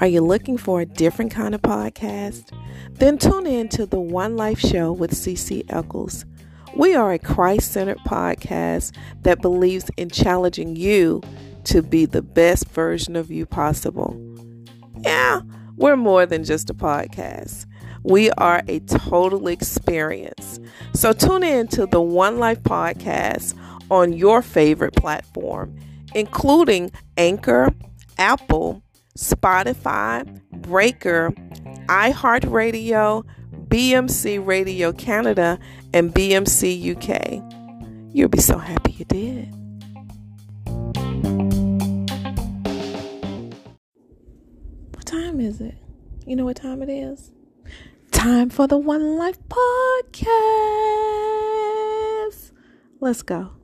Are you looking for a different kind of podcast? Then tune in to the One Life Show with CC Eccles. We are a Christ centered podcast that believes in challenging you to be the best version of you possible. Yeah, we're more than just a podcast. We are a total experience. So tune in to the One Life podcast on your favorite platform, including Anchor, Apple, Spotify, Breaker, iHeartRadio, BMC Radio Canada, and BMC UK. You'll be so happy you did. What time is it? You know what time it is? Time for the One Life Podcast. Let's go.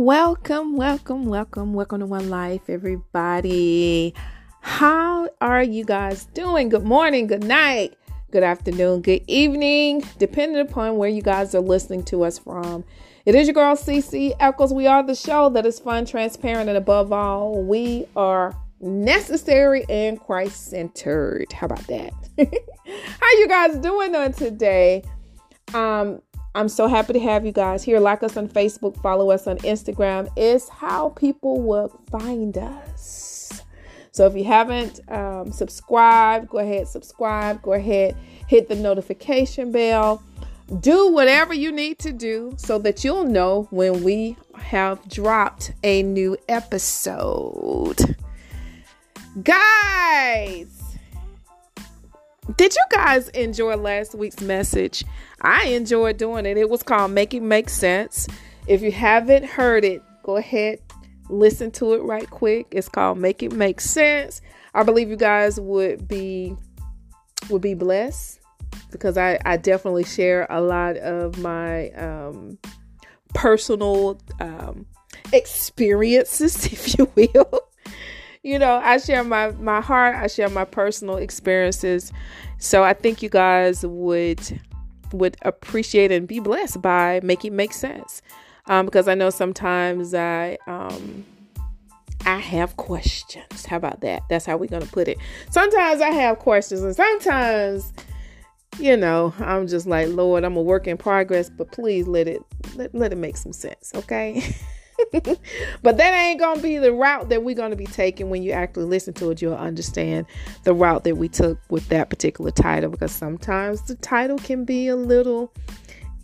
Welcome, welcome, welcome, welcome to One Life, everybody. How are you guys doing? Good morning, good night, good afternoon, good evening, depending upon where you guys are listening to us from. It is your girl CC Eccles. We are the show that is fun, transparent, and above all, we are necessary and Christ centered. How about that? How you guys doing on today? Um, I'm so happy to have you guys here. Like us on Facebook, follow us on Instagram. Is how people will find us. So if you haven't um, subscribed, go ahead, subscribe. Go ahead, hit the notification bell. Do whatever you need to do so that you'll know when we have dropped a new episode. Guys, did you guys enjoy last week's message? I enjoyed doing it. It was called Make It Make Sense. If you haven't heard it, go ahead, listen to it right quick. It's called Make It Make Sense. I believe you guys would be would be blessed because I, I definitely share a lot of my um, personal um, experiences, if you will you know, I share my my heart, I share my personal experiences. So I think you guys would would appreciate and be blessed by making make sense. Um, because I know sometimes I um I have questions. How about that? That's how we're gonna put it. Sometimes I have questions, and sometimes, you know, I'm just like, Lord, I'm a work in progress, but please let it let, let it make some sense, okay? but that ain't gonna be the route that we're gonna be taking when you actually listen to it. You'll understand the route that we took with that particular title because sometimes the title can be a little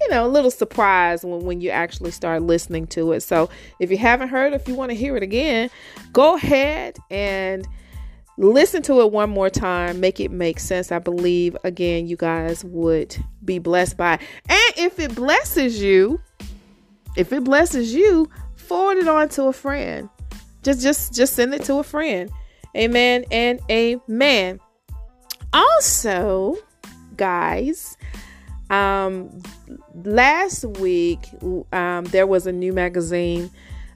you know a little surprise when, when you actually start listening to it. So if you haven't heard if you want to hear it again go ahead and listen to it one more time. Make it make sense. I believe again you guys would be blessed by it. and if it blesses you if it blesses you forward it on to a friend. Just just just send it to a friend. Amen and amen. Also, guys, um last week um there was a new magazine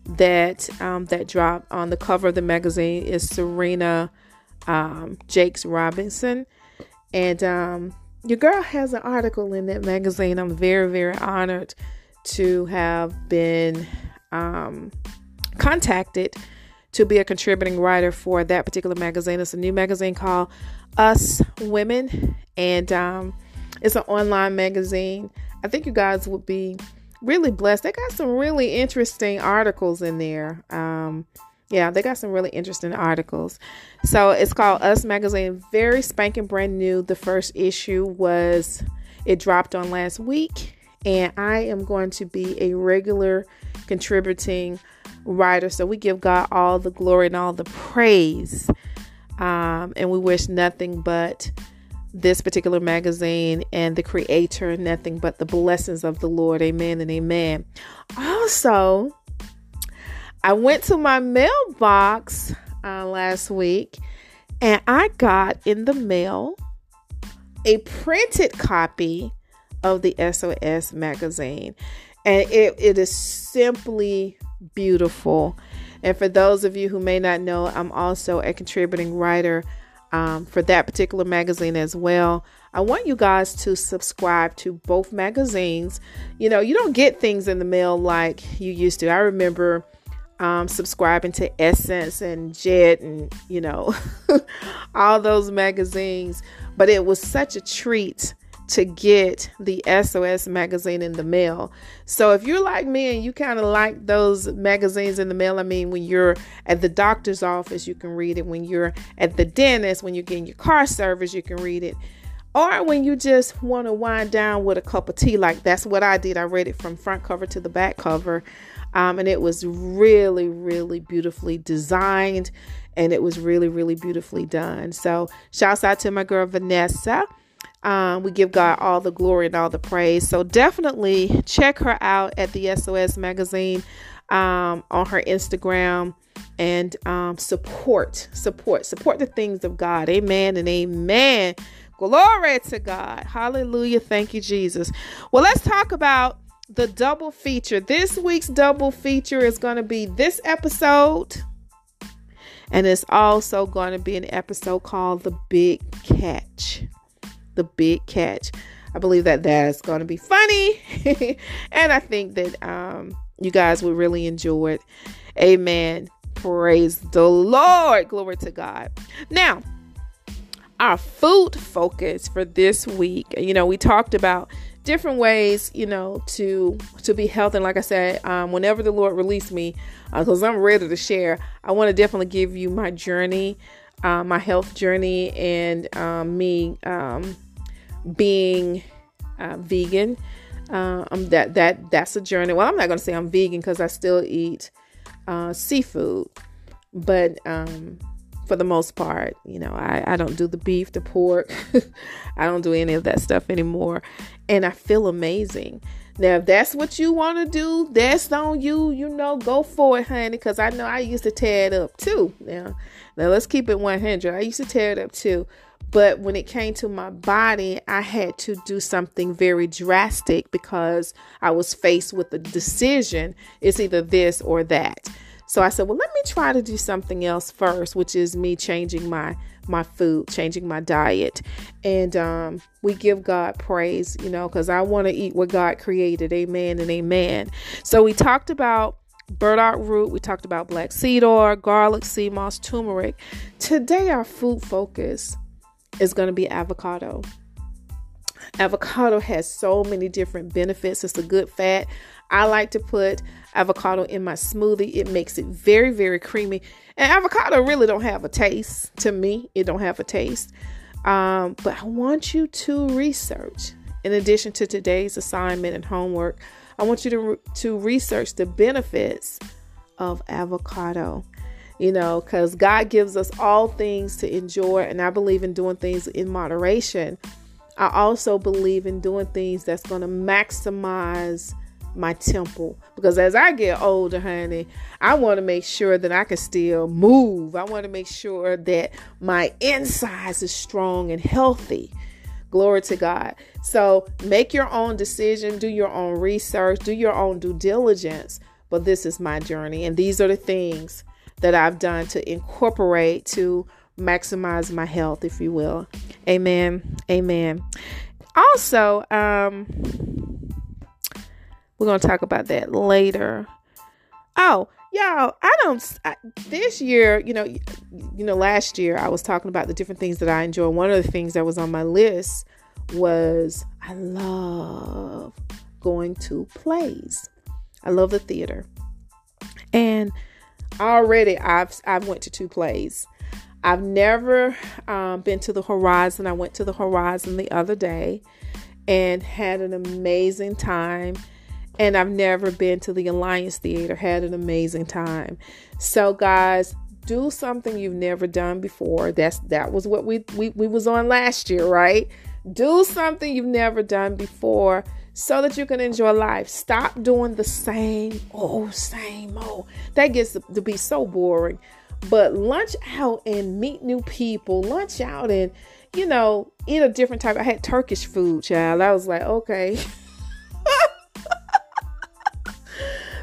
that um that dropped on the cover of the magazine is Serena um Jakes Robinson and um your girl has an article in that magazine. I'm very very honored to have been um, contacted to be a contributing writer for that particular magazine. It's a new magazine called Us Women, and um, it's an online magazine. I think you guys would be really blessed. They got some really interesting articles in there. Um, yeah, they got some really interesting articles. So it's called Us Magazine, very spanking brand new. The first issue was, it dropped on last week, and I am going to be a regular contributing writer. So we give God all the glory and all the praise. Um, and we wish nothing but this particular magazine and the creator nothing but the blessings of the Lord. Amen and amen. Also, I went to my mailbox uh, last week and I got in the mail a printed copy of the SOS magazine and it, it is simply beautiful. And for those of you who may not know, I'm also a contributing writer um, for that particular magazine as well. I want you guys to subscribe to both magazines. You know, you don't get things in the mail like you used to. I remember um, subscribing to Essence and Jet and, you know, all those magazines, but it was such a treat to get the SOS magazine in the mail. So if you're like me and you kind of like those magazines in the mail, I mean, when you're at the doctor's office, you can read it. When you're at the dentist, when you're getting your car service, you can read it. Or when you just want to wind down with a cup of tea, like that's what I did. I read it from front cover to the back cover. Um, and it was really, really beautifully designed and it was really, really beautifully done. So, shouts out to my girl Vanessa. Um, we give God all the glory and all the praise. So definitely check her out at the SOS magazine um, on her Instagram and um, support, support, support the things of God. Amen and amen. Glory to God. Hallelujah. Thank you, Jesus. Well, let's talk about the double feature. This week's double feature is going to be this episode. And it's also going to be an episode called The Big Catch the big catch. I believe that that's going to be funny. and I think that um, you guys will really enjoy it. Amen. Praise the Lord. Glory to God. Now, our food focus for this week, you know, we talked about different ways, you know, to to be healthy. And like I said, um, whenever the Lord released me, because uh, I'm ready to share, I want to definitely give you my journey, uh, my health journey, and um, me um, being uh, vegan. Uh, um, that that that's a journey. Well, I'm not to say I'm vegan because I still eat uh, seafood, but um, for the most part, you know, I, I don't do the beef, the pork. I don't do any of that stuff anymore, and I feel amazing. Now, if that's what you want to do, that's on you. You know, go for it, honey. Because I know I used to tear it up too. Now, now let's keep it 100. I used to tear it up too. But when it came to my body, I had to do something very drastic because I was faced with a decision. It's either this or that. So I said, well, let me try to do something else first, which is me changing my my food, changing my diet. And um, we give God praise, you know, because I want to eat what God created. Amen and amen. So we talked about burdock root, we talked about black seed oil, garlic, sea moss, turmeric. Today, our food focus is going to be avocado. Avocado has so many different benefits. It's a good fat. I like to put avocado in my smoothie. It makes it very, very creamy. And avocado really don't have a taste to me. It don't have a taste. Um, but I want you to research. In addition to today's assignment and homework, I want you to to research the benefits of avocado you know, because God gives us all things to enjoy, and I believe in doing things in moderation. I also believe in doing things that's going to maximize my temple because as I get older, honey, I want to make sure that I can still move. I want to make sure that my insides is strong and healthy. Glory to God. So make your own decision, do your own research, do your own due diligence. But this is my journey, and these are the things that I've done to incorporate to maximize my health, if you will. Amen. Amen. Also, um, we're going to talk about that later. Oh, y'all, I don't I, this year, you know, you know last year I was talking about the different things that I enjoy. One of the things that was on my list was I love going to plays. I love the theater. And already I've I've went to two plays. I've never um, been to the Horizon. I went to the Horizon the other day and had an amazing time. And I've never been to the Alliance Theater. Had an amazing time. So guys, do something you've never done before. That's that was what we we, we was on last year, right? Do something you've never done before so that you can enjoy life. Stop doing the same oh same oh. That gets to be so boring. But lunch out and meet new people, lunch out and you know, eat a different type. I had Turkish food, child. I was like, okay.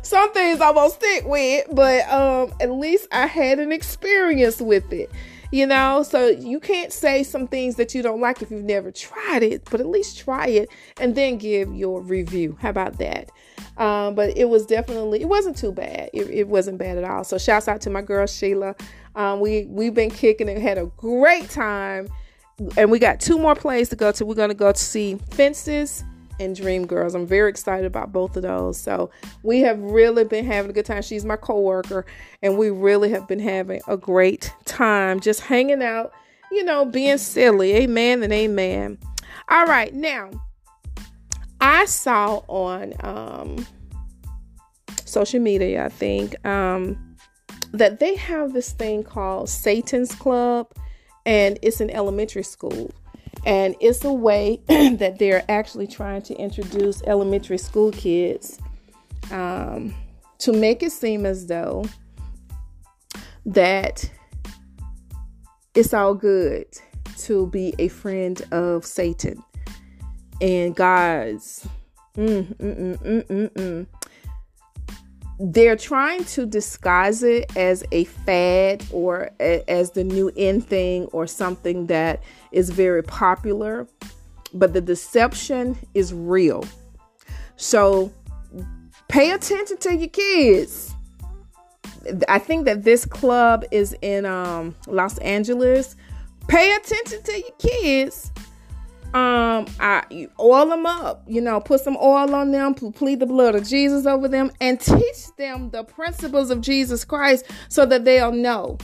Some things I won't stick with, but um, at least I had an experience with it you know? So you can't say some things that you don't like if you've never tried it but at least try it and then give your review. How about that? Um, but it was definitely it wasn't too bad. It, it, wasn't bad at all. So shouts out to my girl sheila. Um, we we've been kicking and had a great time and we got two more plays to go to. We're going to go to see fences and Dream Girls. I'm very excited about both of those. So we have really been having a good time. She's my coworker, and we really have been having a great time just hanging out, you know, being silly. Amen and amen. All right, now I saw on um, social media, I think, um, that they have this thing called Satan's Club, and it's an elementary school. And it's a way that they're actually trying to introduce elementary school kids um, to make it seem as though that it's all good to be a friend of Satan and God's. Mm, mm, mm, they're trying to disguise it as a fad or a, as the new in thing or something that is very popular. but the deception is real. So pay attention to your kids. I think that this club is in um, Los Angeles. Pay attention to your kids. Um, I oil them up, you know, put some oil on them, plead the blood of Jesus over them, and teach them the principles of Jesus Christ so that they'll know.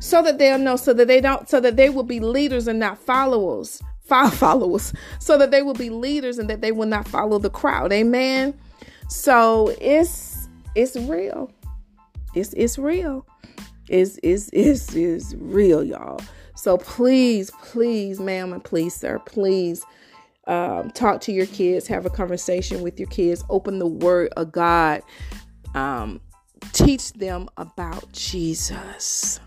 So that they'll know, so that they don't, so that they will be leaders and not followers. Followers, so that they will be leaders and that they will not follow the crowd. Amen. So it's it's real. It's it's real. It's it's it's, it's real, y'all. So please, please, ma'am, and please, sir, please um, talk to your kids, have a conversation with your kids, open the word of God, um, teach them about Jesus.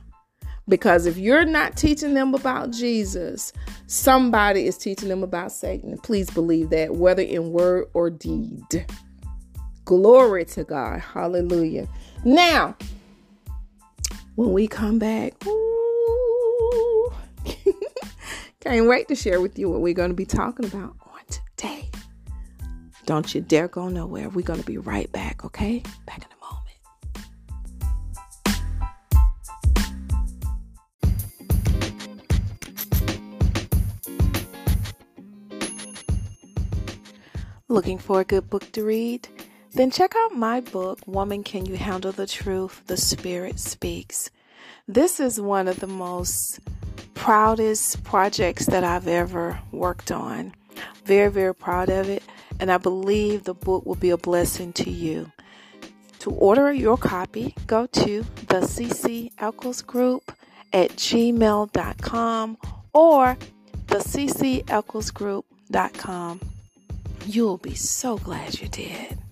Because if you're not teaching them about Jesus, somebody is teaching them about Satan. Please believe that, whether in word or deed. Glory to God. Hallelujah. Now, when we come back, can't wait to share with you what we're going to be talking about on today. Don't you dare go nowhere. We're going to be right back, okay? Back in a moment. Looking for a good book to read? Then check out my book, Woman Can You Handle the Truth? The Spirit Speaks. This is one of the most proudest projects that I've ever worked on. Very, very proud of it. And I believe the book will be a blessing to you. To order your copy, go to the CC Eccles Group at gmail.com or the ccecklesgroup.com. You'll be so glad you did.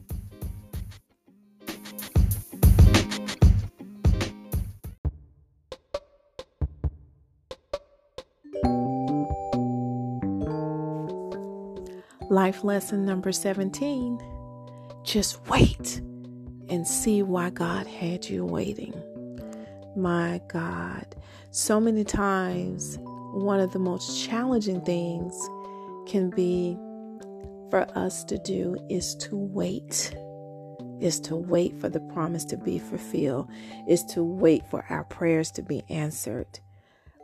Life lesson number 17 just wait and see why God had you waiting. My God, so many times, one of the most challenging things can be for us to do is to wait. Is to wait for the promise to be fulfilled, is to wait for our prayers to be answered.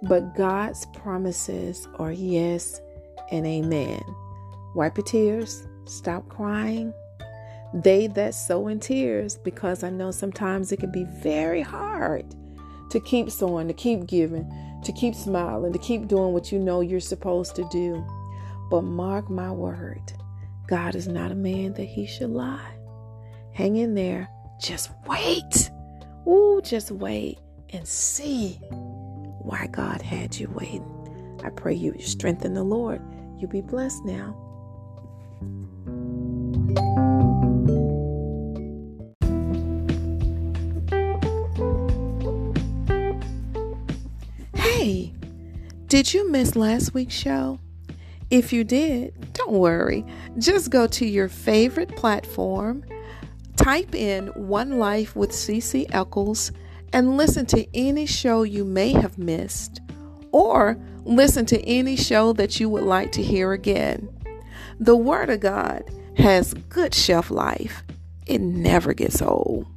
But God's promises are yes and amen. Wipe your tears, stop crying. They that sow in tears, because I know sometimes it can be very hard to keep sowing, to keep giving, to keep smiling, to keep doing what you know you're supposed to do. But mark my word, God is not a man that he should lie. Hang in there. Just wait. Ooh, just wait and see why God had you waiting. I pray you strengthen the Lord. You be blessed now. Did you miss last week's show? If you did, don't worry. Just go to your favorite platform, type in One Life with CC Eccles, and listen to any show you may have missed, or listen to any show that you would like to hear again. The Word of God has good shelf life, it never gets old.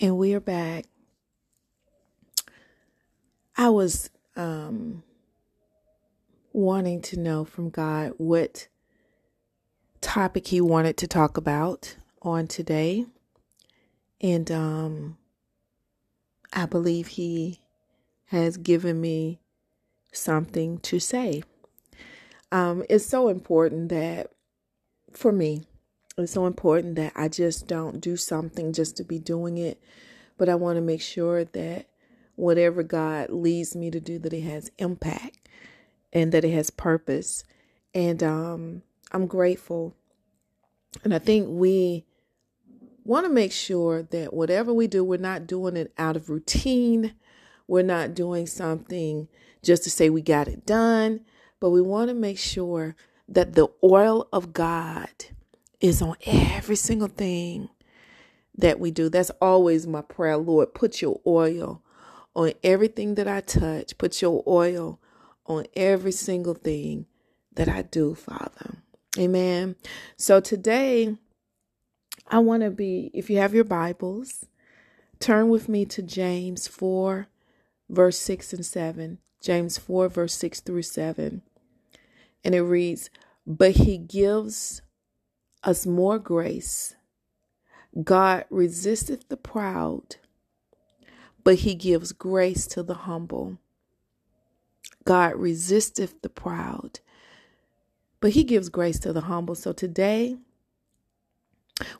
And we are back. I was um, wanting to know from God what topic he wanted to talk about on today. And um, I believe he has given me something to say. Um, it's so important that, for me, it's so important that I just don't do something just to be doing it, but I want to make sure that whatever God leads me to do, that it has impact and that it has purpose. And um, I'm grateful. And I think we want to make sure that whatever we do, we're not doing it out of routine. We're not doing something just to say we got it done, but we want to make sure that the oil of God is on every single thing that we do. That's always my prayer, Lord. Put your oil on everything that I touch. Put your oil on every single thing that I do, Father. Amen. So today, I want to be, if you have your Bibles, turn with me to James 4, verse 6 and 7. James 4, verse 6 through 7. And it reads, But he gives us more grace. God resisteth the proud, but he gives grace to the humble. God resisteth the proud, but he gives grace to the humble. So today,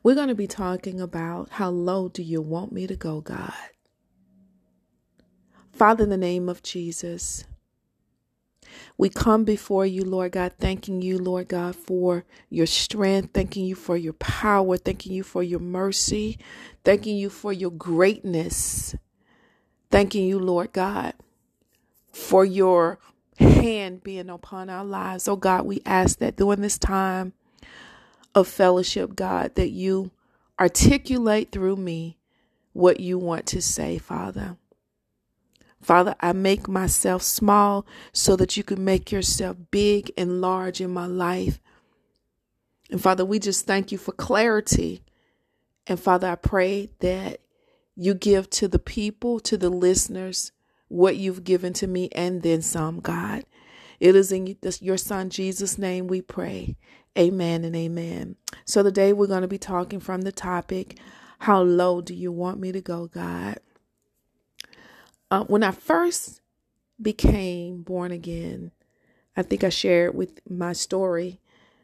we're going to be talking about how low do you want me to go, God? Father, in the name of Jesus, we come before you, Lord God, thanking you, Lord God, for your strength, thanking you for your power, thanking you for your mercy, thanking you for your greatness, thanking you, Lord God, for your hand being upon our lives. Oh God, we ask that during this time of fellowship, God, that you articulate through me what you want to say, Father. Father, I make myself small so that you can make yourself big and large in my life. And Father, we just thank you for clarity. And Father, I pray that you give to the people, to the listeners, what you've given to me and then some, God. It is in your son Jesus' name we pray. Amen and amen. So today we're going to be talking from the topic, How low do you want me to go, God? Uh, when I first became born again, I think I shared with my story,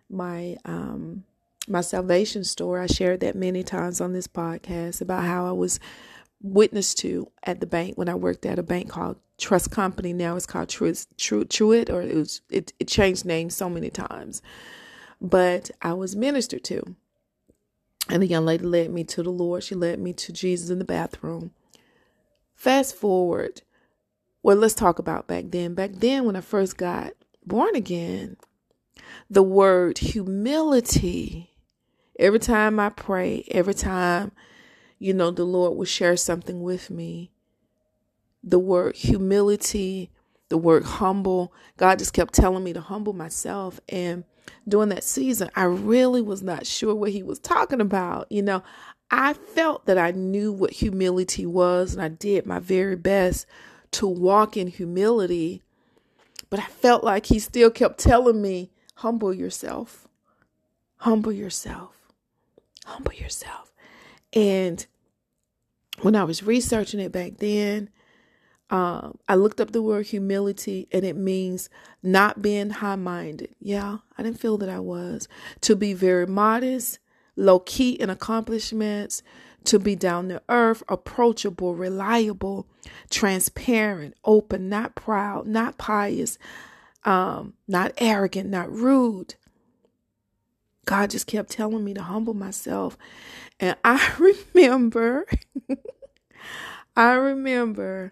my um, my salvation story. I shared that many times on this podcast about how I was witnessed to at the bank when I worked at a bank called Trust Company. Now it's called Truist, Truist, or it was it, it changed names so many times. But I was ministered to, and the young lady led me to the Lord. She led me to Jesus in the bathroom. Fast forward. Well, let's talk about back then. Back then, when I first got born again, the word humility, every time I pray, every time, you know, the Lord would share something with me, the word humility, the word humble, God just kept telling me to humble myself. And during that season, I really was not sure what He was talking about. You know, I felt that I knew what humility was, and I did my very best to walk in humility. But I felt like he still kept telling me, humble yourself, humble yourself, humble yourself. And when I was researching it back then, um, I looked up the word humility and it means not being high minded. Yeah, I didn't feel that I was. To be very modest, low key in accomplishments, to be down to earth, approachable, reliable, transparent, open, not proud, not pious, um, not arrogant, not rude. God just kept telling me to humble myself. And I remember, I remember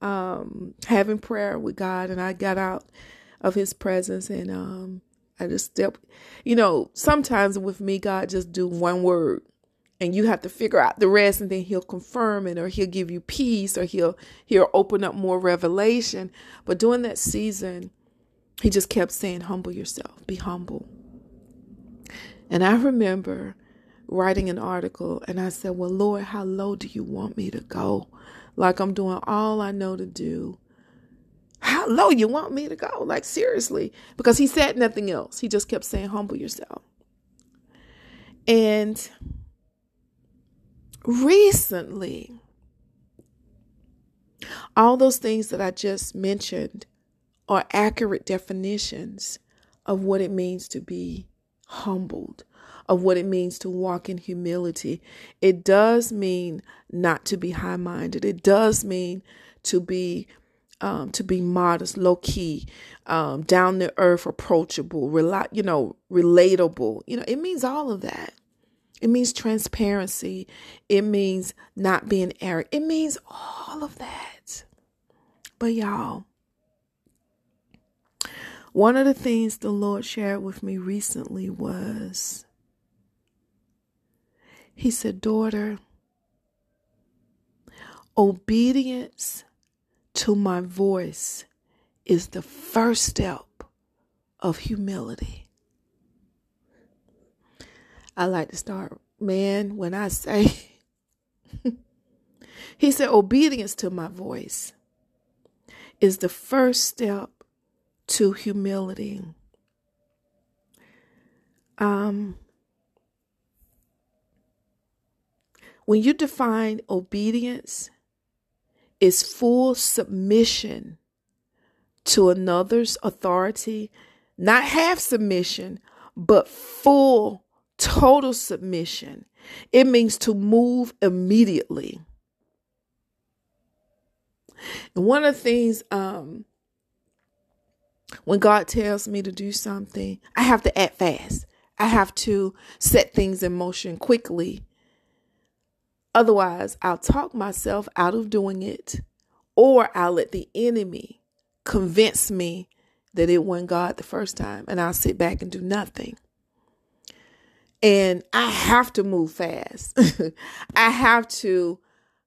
um, having prayer with God, and I got out of His presence, and um, I just step, you know, sometimes with me, God just do one word and you have to figure out the rest and then he'll confirm it or he'll give you peace or he'll he'll open up more revelation. But during that season, he just kept saying, Humble yourself, be humble. And I remember writing an article and I said, Well, Lord, how low do you want me to go? Like I'm doing all I know to do how low you want me to go? Like, seriously. Because he said nothing else. He just kept saying, humble yourself. And recently, all those things that I just mentioned are accurate definitions of what it means to be humbled, of what it means to walk in humility. It does mean not to be high minded, it does mean to be um, to be modest, low key, um, down to earth, approachable, rela- you know, relatable. You know, it means all of that. It means transparency. It means not being arrogant. It means all of that. But y'all, One of the things the Lord shared with me recently was He said, Daughter, obedience to my voice is the first step of humility. I like to start, man, when I say, He said, obedience to my voice is the first step to humility. Um, when you define obedience, is full submission to another's authority, not half submission, but full, total submission. It means to move immediately. And one of the things, um, when God tells me to do something, I have to act fast. I have to set things in motion quickly. Otherwise, I'll talk myself out of doing it, or I'll let the enemy convince me that it wasn't God the first time, and I'll sit back and do nothing. And I have to move fast. I have to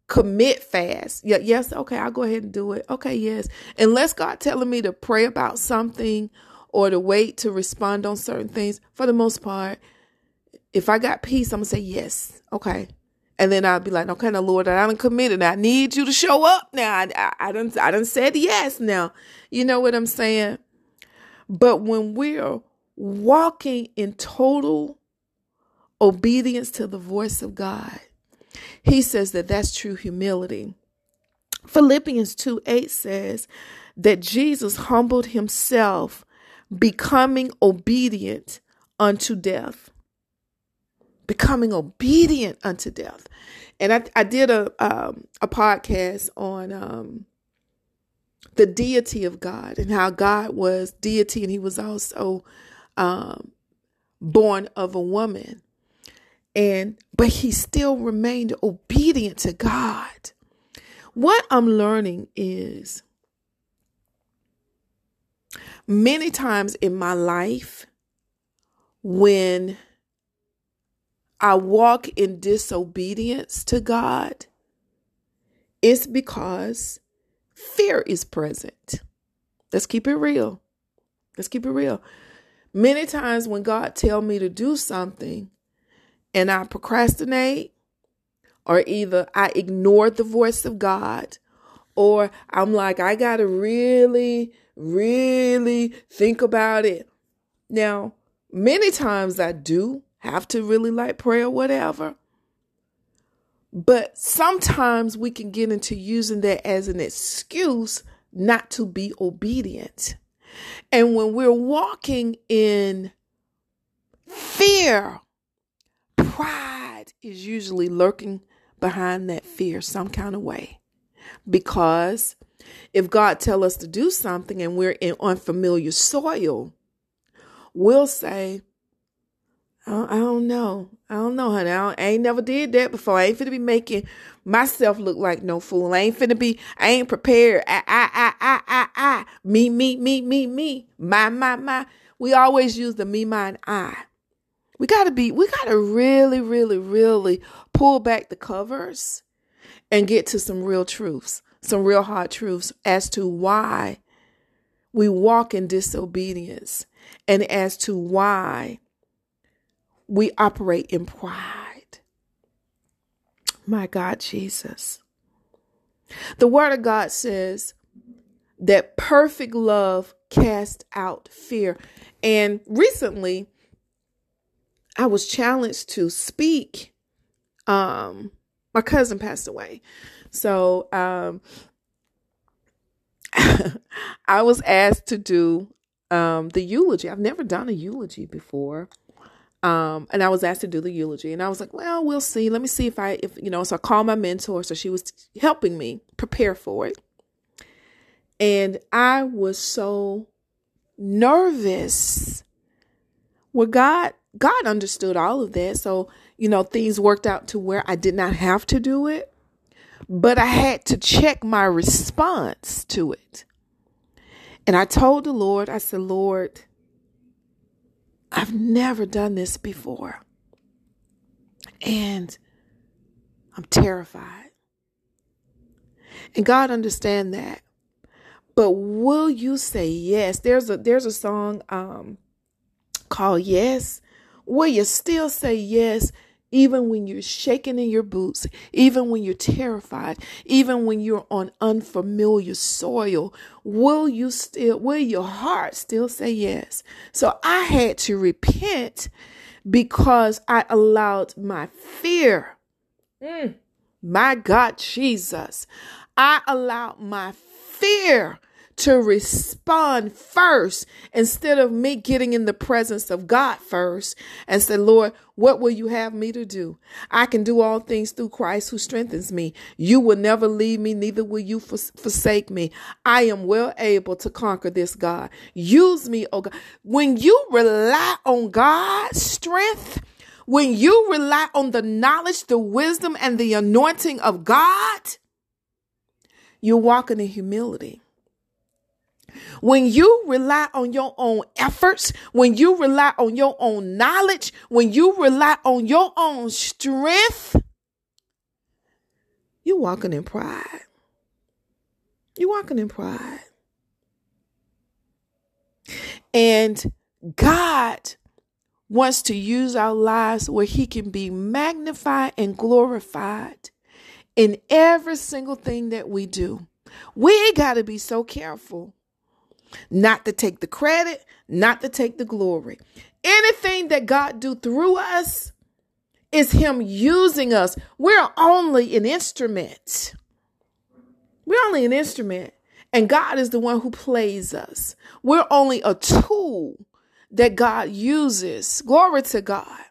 commit fast. Yeah, yes, okay, I'll go ahead and do it. Okay, yes. Unless God telling me to pray about something or to wait to respond on certain things, for the most part, if I got peace, I'm gonna say yes. Okay. And then I'd be like, okay, now Lord, I done committed. I need you to show up now. I, I, I done, I done said yes now. You know what I'm saying? But when we're walking in total obedience to the voice of God, he says that that's true humility. Philippians 2 8 says that Jesus humbled himself, becoming obedient unto death. Becoming obedient unto death. And I, I did a um, a podcast on um, the deity of God and how God was deity and he was also um, born of a woman and but he still remained obedient to God. What I'm learning is many times in my life when I walk in disobedience to God, it's because fear is present. Let's keep it real. Let's keep it real. Many times when God tell me to do something, and I procrastinate, or either I ignore the voice of God, or I'm like, I got to really, really think about it. Now, many times I do have to really like prayer, whatever. But sometimes we can get into using that as an excuse not to be obedient. And when we're walking in fear pride is usually lurking behind that fear some kind of way. Because if God tell us to do something and we're in unfamiliar soil, we'll say, I don't, I don't know. I don't know, honey. I, I, ain't never did that before. I ain't finna be making myself look like no fool. I ain't finna be, I ain't prepared. I, I, I, I, I, I. Me, me, me, me, me. My, my, my. We always use the me, mine, I. We got to be, we got to really, really, really pull back the covers and get to some real truths, some real hard truths as to why we walk in disobedience and as to why we operate in pride. My God, Jesus. The Word of God says that perfect love casts out fear. And recently, I was challenged to speak. Um, my cousin passed away. So um, I was asked to do um, the eulogy. I've never done a eulogy before. Um, and I was asked to do the eulogy, and I was like, "Well, we'll see. Let me see if I, if you know." So I called my mentor, so she was helping me prepare for it, and I was so nervous. Well, God God understood all of that. So, you know, things worked out to where I did not have to do it, but I had to check my response to it. And I told the Lord, I said, Lord, I've never done this before. And I'm terrified. And God understand that. But will you say yes? There's a there's a song um called Yes. Will you still say yes even when you're shaking in your boots, even when you're terrified, even when you're on unfamiliar soil, will you still, will your heart still say yes? So I had to repent because I allowed my fear, mm, my God, Jesus, I allowed my fear to respond first instead of me getting in the presence of God first and say, Lord, what will you have me to do? I can do all things through Christ who strengthens me. You will never leave me, neither will you forsake me. I am well able to conquer this, God. Use me, oh God. When you rely on God's strength, when you rely on the knowledge, the wisdom, and the anointing of God, you're walking in humility. When you rely on your own efforts, when you rely on your own knowledge, when you rely on your own strength, you're walking in pride. You're walking in pride. And God wants to use our lives where He can be magnified and glorified in every single thing that we do. We got to be so careful not to take the credit, not to take the glory. Anything that God do through us is him using us. We're only an instrument. We're only an instrument. And God is the one who plays us. We're only a tool that God uses. Glory to God.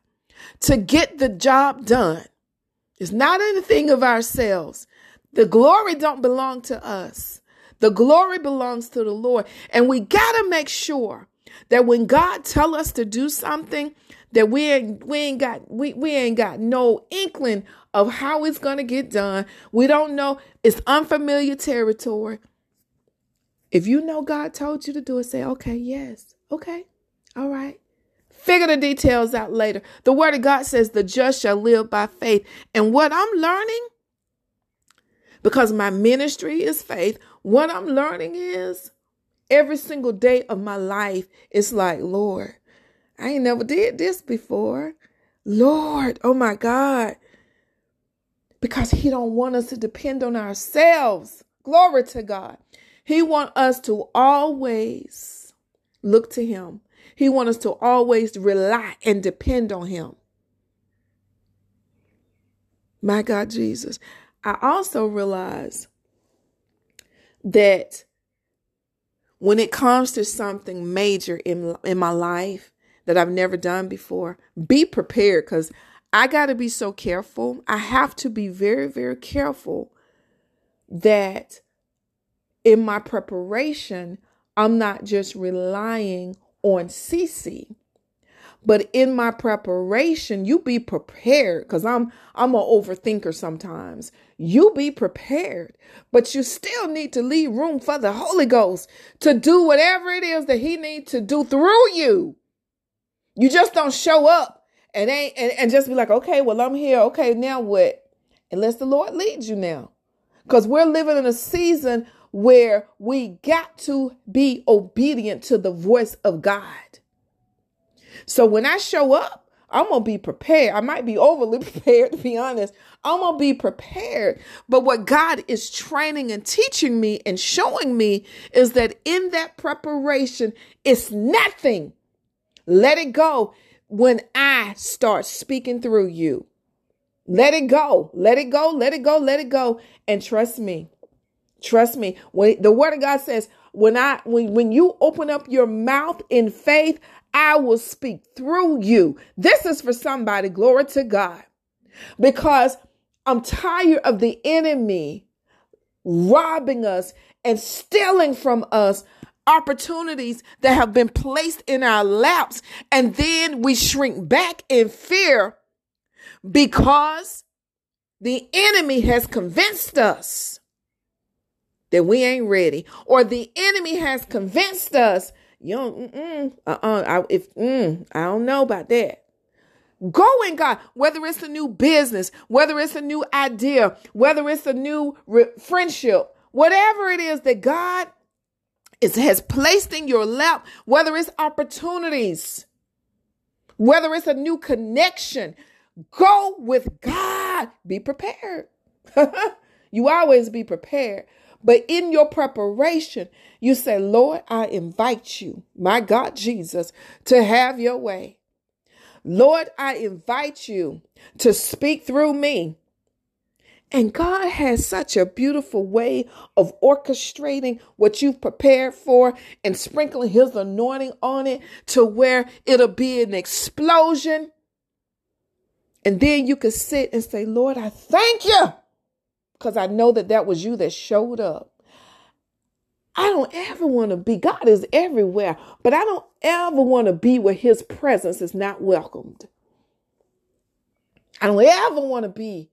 To get the job done. It's not anything of ourselves. The glory don't belong to us. The glory belongs to the Lord. And we got to make sure that when God tell us to do something, that we ain't, we ain't got we, we ain't got no inkling of how it's going to get done. We don't know. It's unfamiliar territory. If you know God told you to do it, say, okay, yes, okay, all right. Figure the details out later. The word of God says the just shall live by faith. And what I'm learning, because my ministry is faith, what I'm learning is every single day of my life, it's like, Lord, I ain't never did this before. Lord, oh my God. Because he don't want us to depend on ourselves. Glory to God. He want us to always look to him. He want us to always rely and depend on him. My God, Jesus. I also realize that when it comes to something major in in my life that I've never done before, be prepared cuz I got to be so careful. I have to be very very careful that in my preparation, I'm not just relying on CC but in my preparation, you be prepared because I'm I'm an overthinker sometimes. You be prepared, but you still need to leave room for the Holy Ghost to do whatever it is that He needs to do through you. You just don't show up and ain't and, and just be like, okay, well, I'm here. Okay, now what? Unless the Lord leads you now. Because we're living in a season where we got to be obedient to the voice of God. So when I show up, I'm going to be prepared. I might be overly prepared, to be honest. I'm going to be prepared. But what God is training and teaching me and showing me is that in that preparation, it's nothing. Let it go when I start speaking through you. Let it go. Let it go. Let it go. Let it go. And trust me. Trust me. When the word of God says, when I when when you open up your mouth in faith, I will speak through you. This is for somebody. Glory to God. Because I'm tired of the enemy robbing us and stealing from us opportunities that have been placed in our laps. And then we shrink back in fear because the enemy has convinced us that we ain't ready, or the enemy has convinced us, you don't, mm-mm, uh-uh, I, if, mm, I don't know about that. Go in God, whether it's a new business, whether it's a new idea, whether it's a new re- friendship, whatever it is that God is, has placed in your lap, whether it's opportunities, whether it's a new connection, go with God. Be prepared. you always be prepared. But in your preparation, you say, Lord, I invite you, my God Jesus, to have your way. Lord, I invite you to speak through me. And God has such a beautiful way of orchestrating what you've prepared for and sprinkling His anointing on it to where it'll be an explosion. And then you can sit and say, Lord, I thank you because I know that that was you that showed up. I don't ever want to be, God is everywhere, but I don't ever want to be where His presence is not welcomed. I don't ever want to be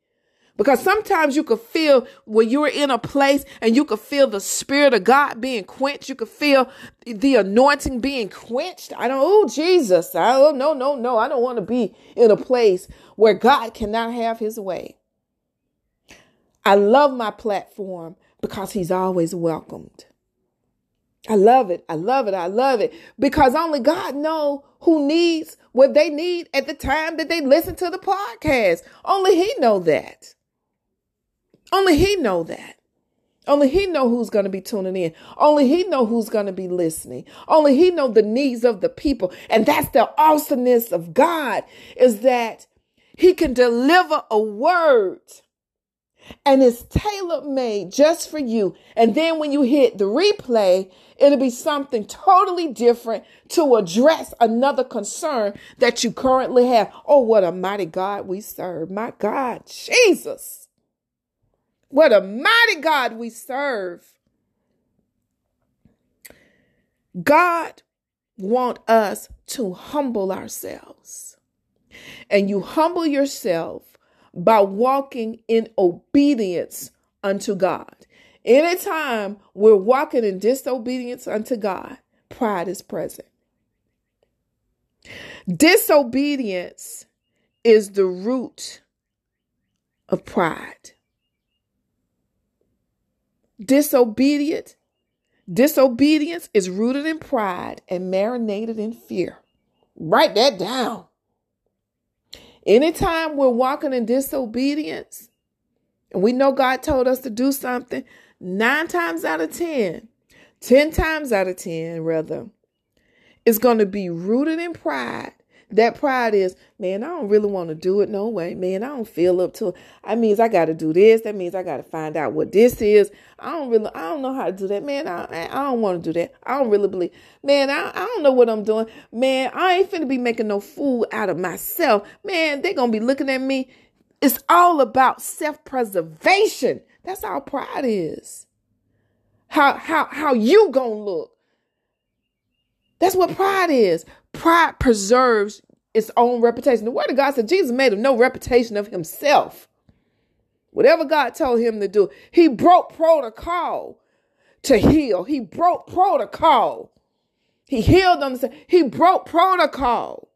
because sometimes you could feel when you're in a place and you could feel the spirit of God being quenched. You could feel the anointing being quenched. I don't, oh, Jesus. I don't, no, no, no. I don't want to be in a place where God cannot have his way. I love my platform because he's always welcomed. I love it. I love it. I love it because only God know who needs what they need at the time that they listen to the podcast. Only he know that. Only he know that. Only he know who's going to be tuning in. Only he know who's going to be listening. Only he know the needs of the people. And that's the awesomeness of God is that he can deliver a word and it's tailor made just for you. And then when you hit the replay, it'll be something totally different to address another concern that you currently have. Oh, what a mighty God we serve. My God, Jesus. What a mighty God we serve. God want us to humble ourselves. And you humble yourself by walking in obedience unto God. Anytime we're walking in disobedience unto God, pride is present. Disobedience is the root of pride. Disobedient, disobedience is rooted in pride and marinated in fear. Write that down. Anytime we're walking in disobedience, and we know God told us to do something, nine times out of 10, 10 times out of 10, rather, it's going to be rooted in pride that pride is, man, I don't really want to do it no way. Man, I don't feel up to it. That means I got to do this. That means I got to find out what this is. I don't really, I don't know how to do that. Man, I, I don't want to do that. I don't really believe. Man, I, I don't know what I'm doing. Man, I ain't finna be making no fool out of myself. Man, they going to be looking at me. It's all about self-preservation. That's how pride is. How, how, how you going to look. That's what pride is. Pride preserves its own reputation. The word of God said Jesus made of no reputation of himself. Whatever God told him to do, he broke protocol to heal. He broke protocol. He healed them. He broke protocol.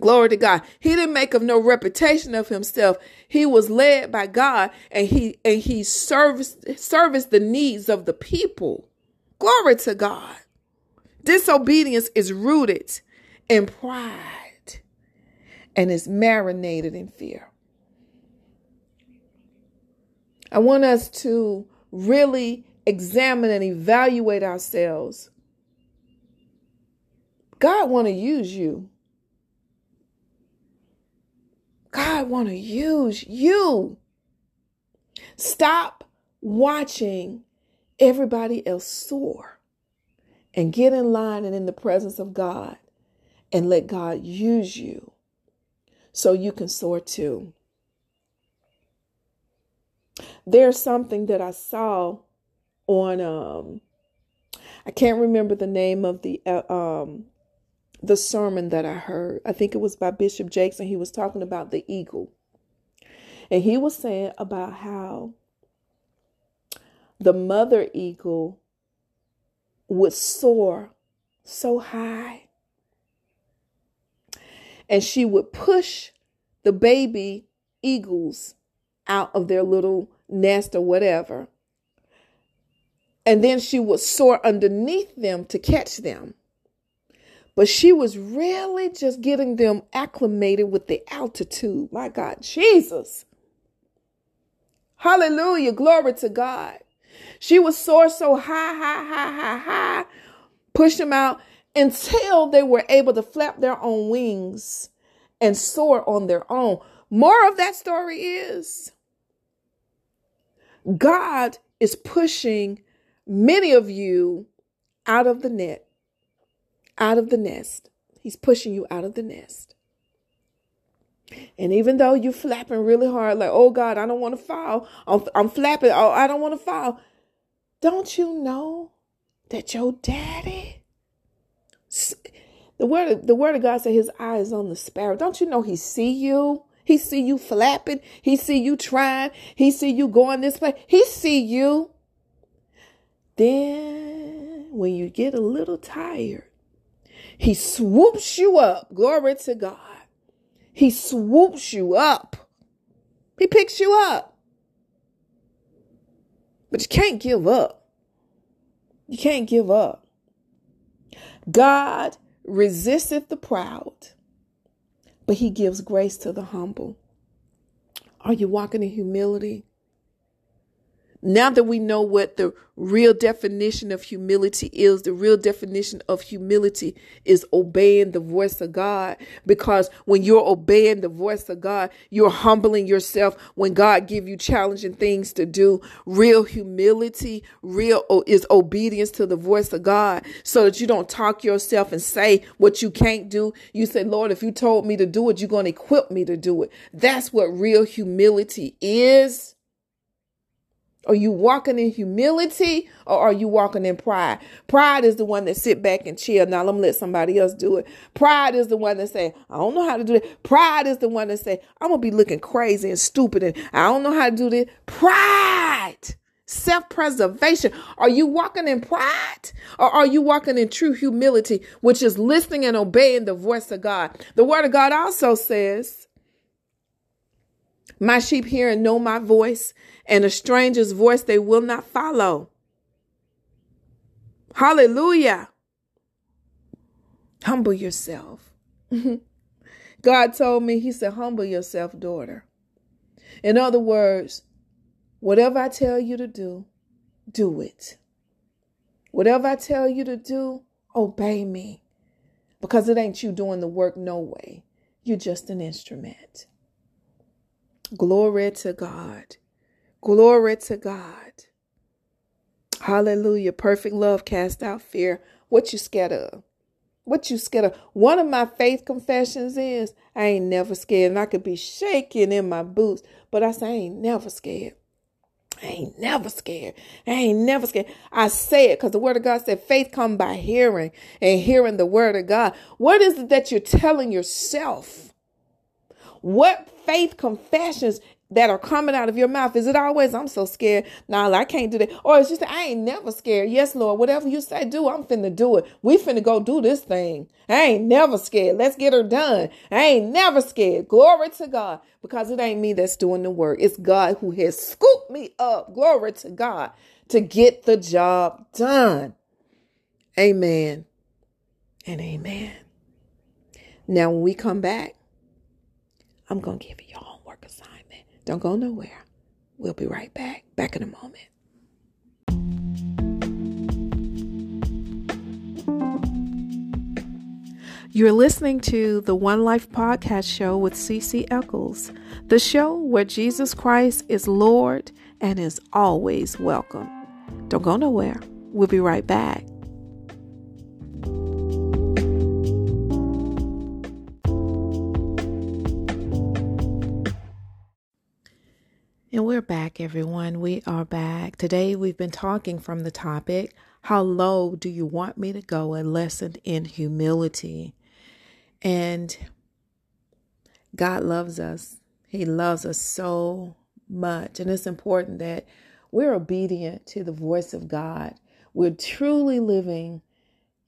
Glory to God. He didn't make of no reputation of himself. He was led by God and he and he serviced serviced the needs of the people. Glory to God. Disobedience is rooted in pride and is marinated in fear. I want us to really examine and evaluate ourselves. God want to use you. God want to use you. Stop watching everybody else soar and get in line and in the presence of God and let God use you so you can soar too. There's something that I saw on um I can't remember the name of the uh, um the sermon that I heard. I think it was by Bishop Jakes and he was talking about the eagle. And he was saying about how the mother eagle would soar so high. And she would push the baby eagles out of their little nest or whatever. And then she would soar underneath them to catch them. But she was really just getting them acclimated with the altitude. My God, Jesus. Hallelujah. Glory to God. She would soar so high, high, high, high, high, push them out until they were able to flap their own wings and soar on their own. More of that story is God is pushing many of you out of the net, out of the nest. He's pushing you out of the nest. And even though you're flapping really hard, like, oh God, I don't want to fall. I'm, I'm flapping. Oh, I don't want to fall. Don't you know that your daddy, the word, the word of God said his eye is on the sparrow. Don't you know he see you? He see you flapping. He see you trying. He see you going this way. He see you. Then when you get a little tired, he swoops you up. Glory to God. He swoops you up. He picks you up. But you can't give up. You can't give up. God resisteth the proud, but he gives grace to the humble. Are you walking in humility? Now that we know what the real definition of humility is, the real definition of humility is obeying the voice of God. Because when you're obeying the voice of God, you're humbling yourself when God give you challenging things to do. Real humility, real is obedience to the voice of God so that you don't talk yourself and say what you can't do. You say, Lord, if you told me to do it, you're going to equip me to do it. That's what real humility is. Are you walking in humility or are you walking in pride? Pride is the one that sit back and chill. Now let me let somebody else do it. Pride is the one that say, I don't know how to do it. Pride is the one that say, I'm gonna be looking crazy and stupid and I don't know how to do this. Pride. Self-preservation. Are you walking in pride or are you walking in true humility, which is listening and obeying the voice of God? The word of God also says, my sheep hear and know my voice, and a stranger's voice they will not follow. Hallelujah. Humble yourself. God told me, He said, humble yourself, daughter. In other words, whatever I tell you to do, do it. Whatever I tell you to do, obey me. Because it ain't you doing the work, no way. You're just an instrument. Glory to God. Glory to God. Hallelujah. Perfect love cast out fear. What you scared of? What you scared of? One of my faith confessions is I ain't never scared. And I could be shaking in my boots, but I say I ain't never scared. I ain't never scared. I ain't never scared. I say it because the word of God said faith come by hearing and hearing the word of God. What is it that you're telling yourself? What faith confessions that are coming out of your mouth? Is it always, I'm so scared? Nah, I can't do that. Or it's just, I ain't never scared. Yes, Lord, whatever you say, do, I'm finna do it. We finna go do this thing. I ain't never scared. Let's get her done. I ain't never scared. Glory to God. Because it ain't me that's doing the work. It's God who has scooped me up. Glory to God to get the job done. Amen and amen. Now, when we come back, I'm going to give you assignment. Don't go nowhere. We'll be right back. Back in a moment. You're listening to the One Life Podcast Show with CC Eccles, the show where Jesus Christ is Lord and is always welcome. Don't go nowhere. We'll be right back. We're back, everyone. We are back. Today we've been talking from the topic How low do you want me to go? A lesson in humility. And God loves us, He loves us so much. And it's important that we're obedient to the voice of God, we're truly living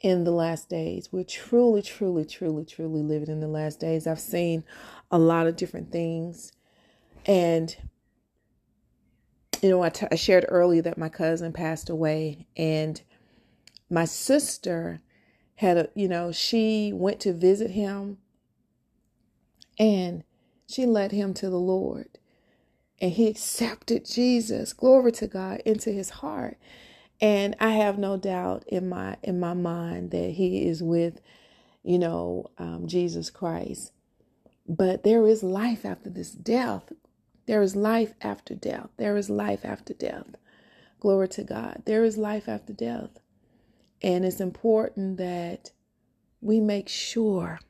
in the last days. We're truly, truly, truly, truly living in the last days. I've seen a lot of different things. And, you know, I, t- I shared earlier that my cousin passed away, and my sister had a, you know, she went to visit him and she led him to the Lord. And he accepted Jesus, glory to God, into his heart. And I have no doubt in my in my mind that he is with, you know, um, Jesus Christ. But there is life after this death. There is life after death. There is life after death. Glory to God. There is life after death. And it's important that we make sure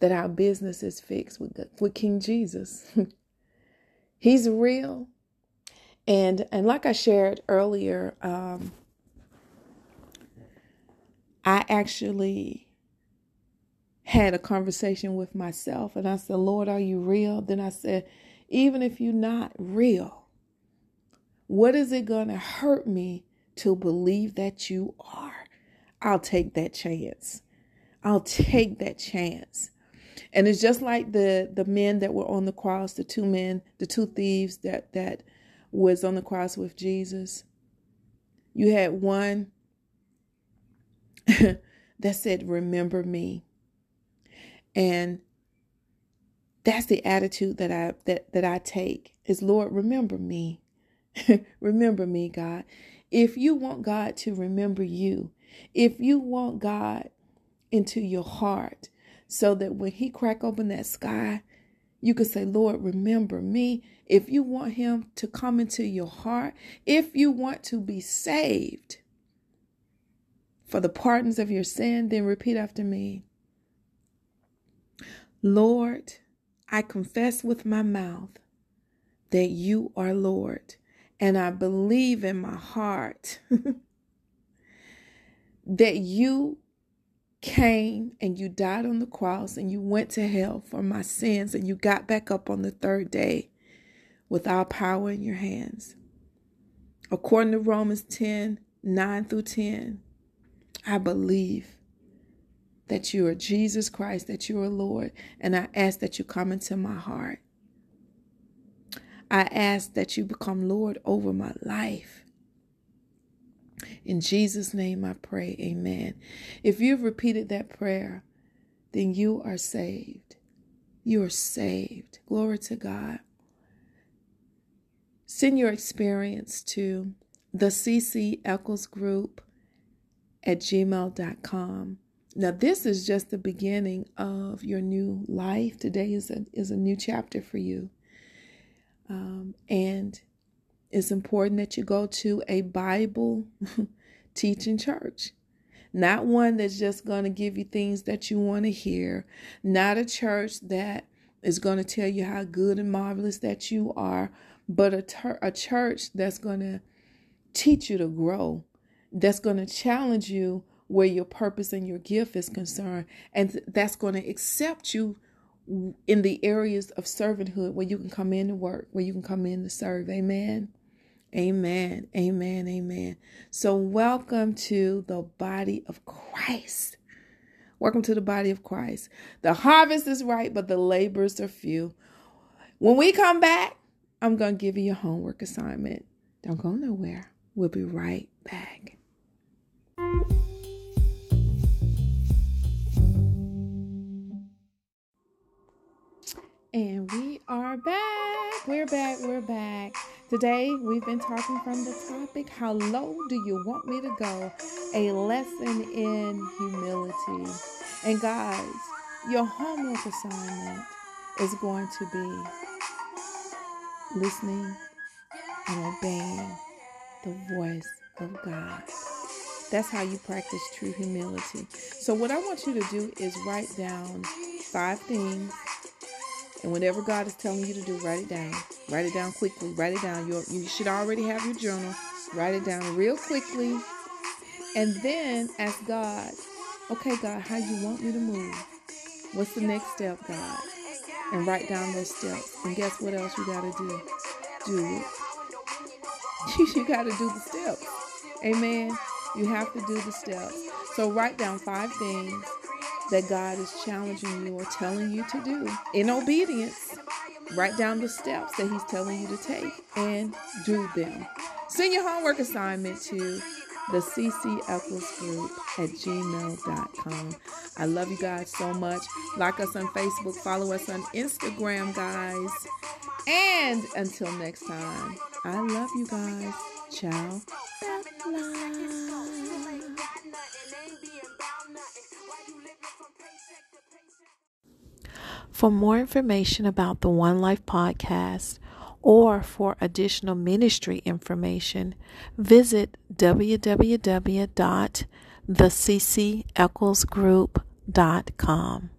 that our business is fixed with, with King Jesus. He's real. And and like I shared earlier, um, I actually had a conversation with myself and I said, Lord, are you real? Then I said, even if you're not real, what is it going to hurt me to believe that you are? I'll take that chance. I'll take that chance. And it's just like the the men that were on the cross, the two men, the two thieves that that was on the cross with Jesus. You had one that said, "Remember me." And that's the attitude that I that that I take is Lord, remember me. remember me, God. If you want God to remember you, if you want God into your heart, so that when he crack open that sky, you could say, Lord, remember me. If you want him to come into your heart, if you want to be saved for the pardons of your sin, then repeat after me. Lord, I confess with my mouth that you are Lord, and I believe in my heart that you came and you died on the cross and you went to hell for my sins and you got back up on the third day with our power in your hands. According to Romans 10 9 through 10, I believe that you are Jesus Christ, that you are Lord, and I ask that you come into my heart. I ask that you become Lord over my life. In Jesus' name I pray, amen. If you've repeated that prayer, then you are saved. You are saved. Glory to God. Send your experience to the CC Eccles Group at gmail.com. Now, this is just the beginning of your new life. Today is a, is a new chapter for you. Um, and it's important that you go to a Bible teaching church. Not one that's just going to give you things that you want to hear. Not a church that is going to tell you how good and marvelous that you are, but a, ter- a church that's going to teach you to grow, that's going to challenge you where your purpose and your gift is concerned, and that's going to accept you in the areas of servanthood where you can come in to work, where you can come in to serve. Amen. Amen. Amen. Amen. So, welcome to the body of Christ. Welcome to the body of Christ. The harvest is ripe, but the laborers are few. When we come back, I'm going to give you a homework assignment. Don't go nowhere. We'll be right back. And we are back. We're back. We're back. Today, we've been talking from the topic How low do you want me to go? A lesson in humility. And guys, your homework assignment is going to be listening and obeying the voice of God. That's how you practice true humility. So, what I want you to do is write down five things and whatever God is telling you to do, write it down. Write it down quickly. Write it down. you you should already have your journal. Write it down real quickly. And then ask God, okay, God, how you want me to move? What's the next step, God? And write down those steps. And guess what else you got to do? Do it. you got to do the steps. Amen. You have to do the steps. So write down five things that God is challenging you or telling you to do in obedience. Write down the steps that He's telling you to take and do them. Send your homework assignment to the CC Eccles Group at gmail.com. I love you guys so much. Like us on Facebook, follow us on Instagram, guys. And until next time, I love you guys. Ciao. For more information about the One Life podcast or for additional ministry information, visit www.theccecklesgroup.com.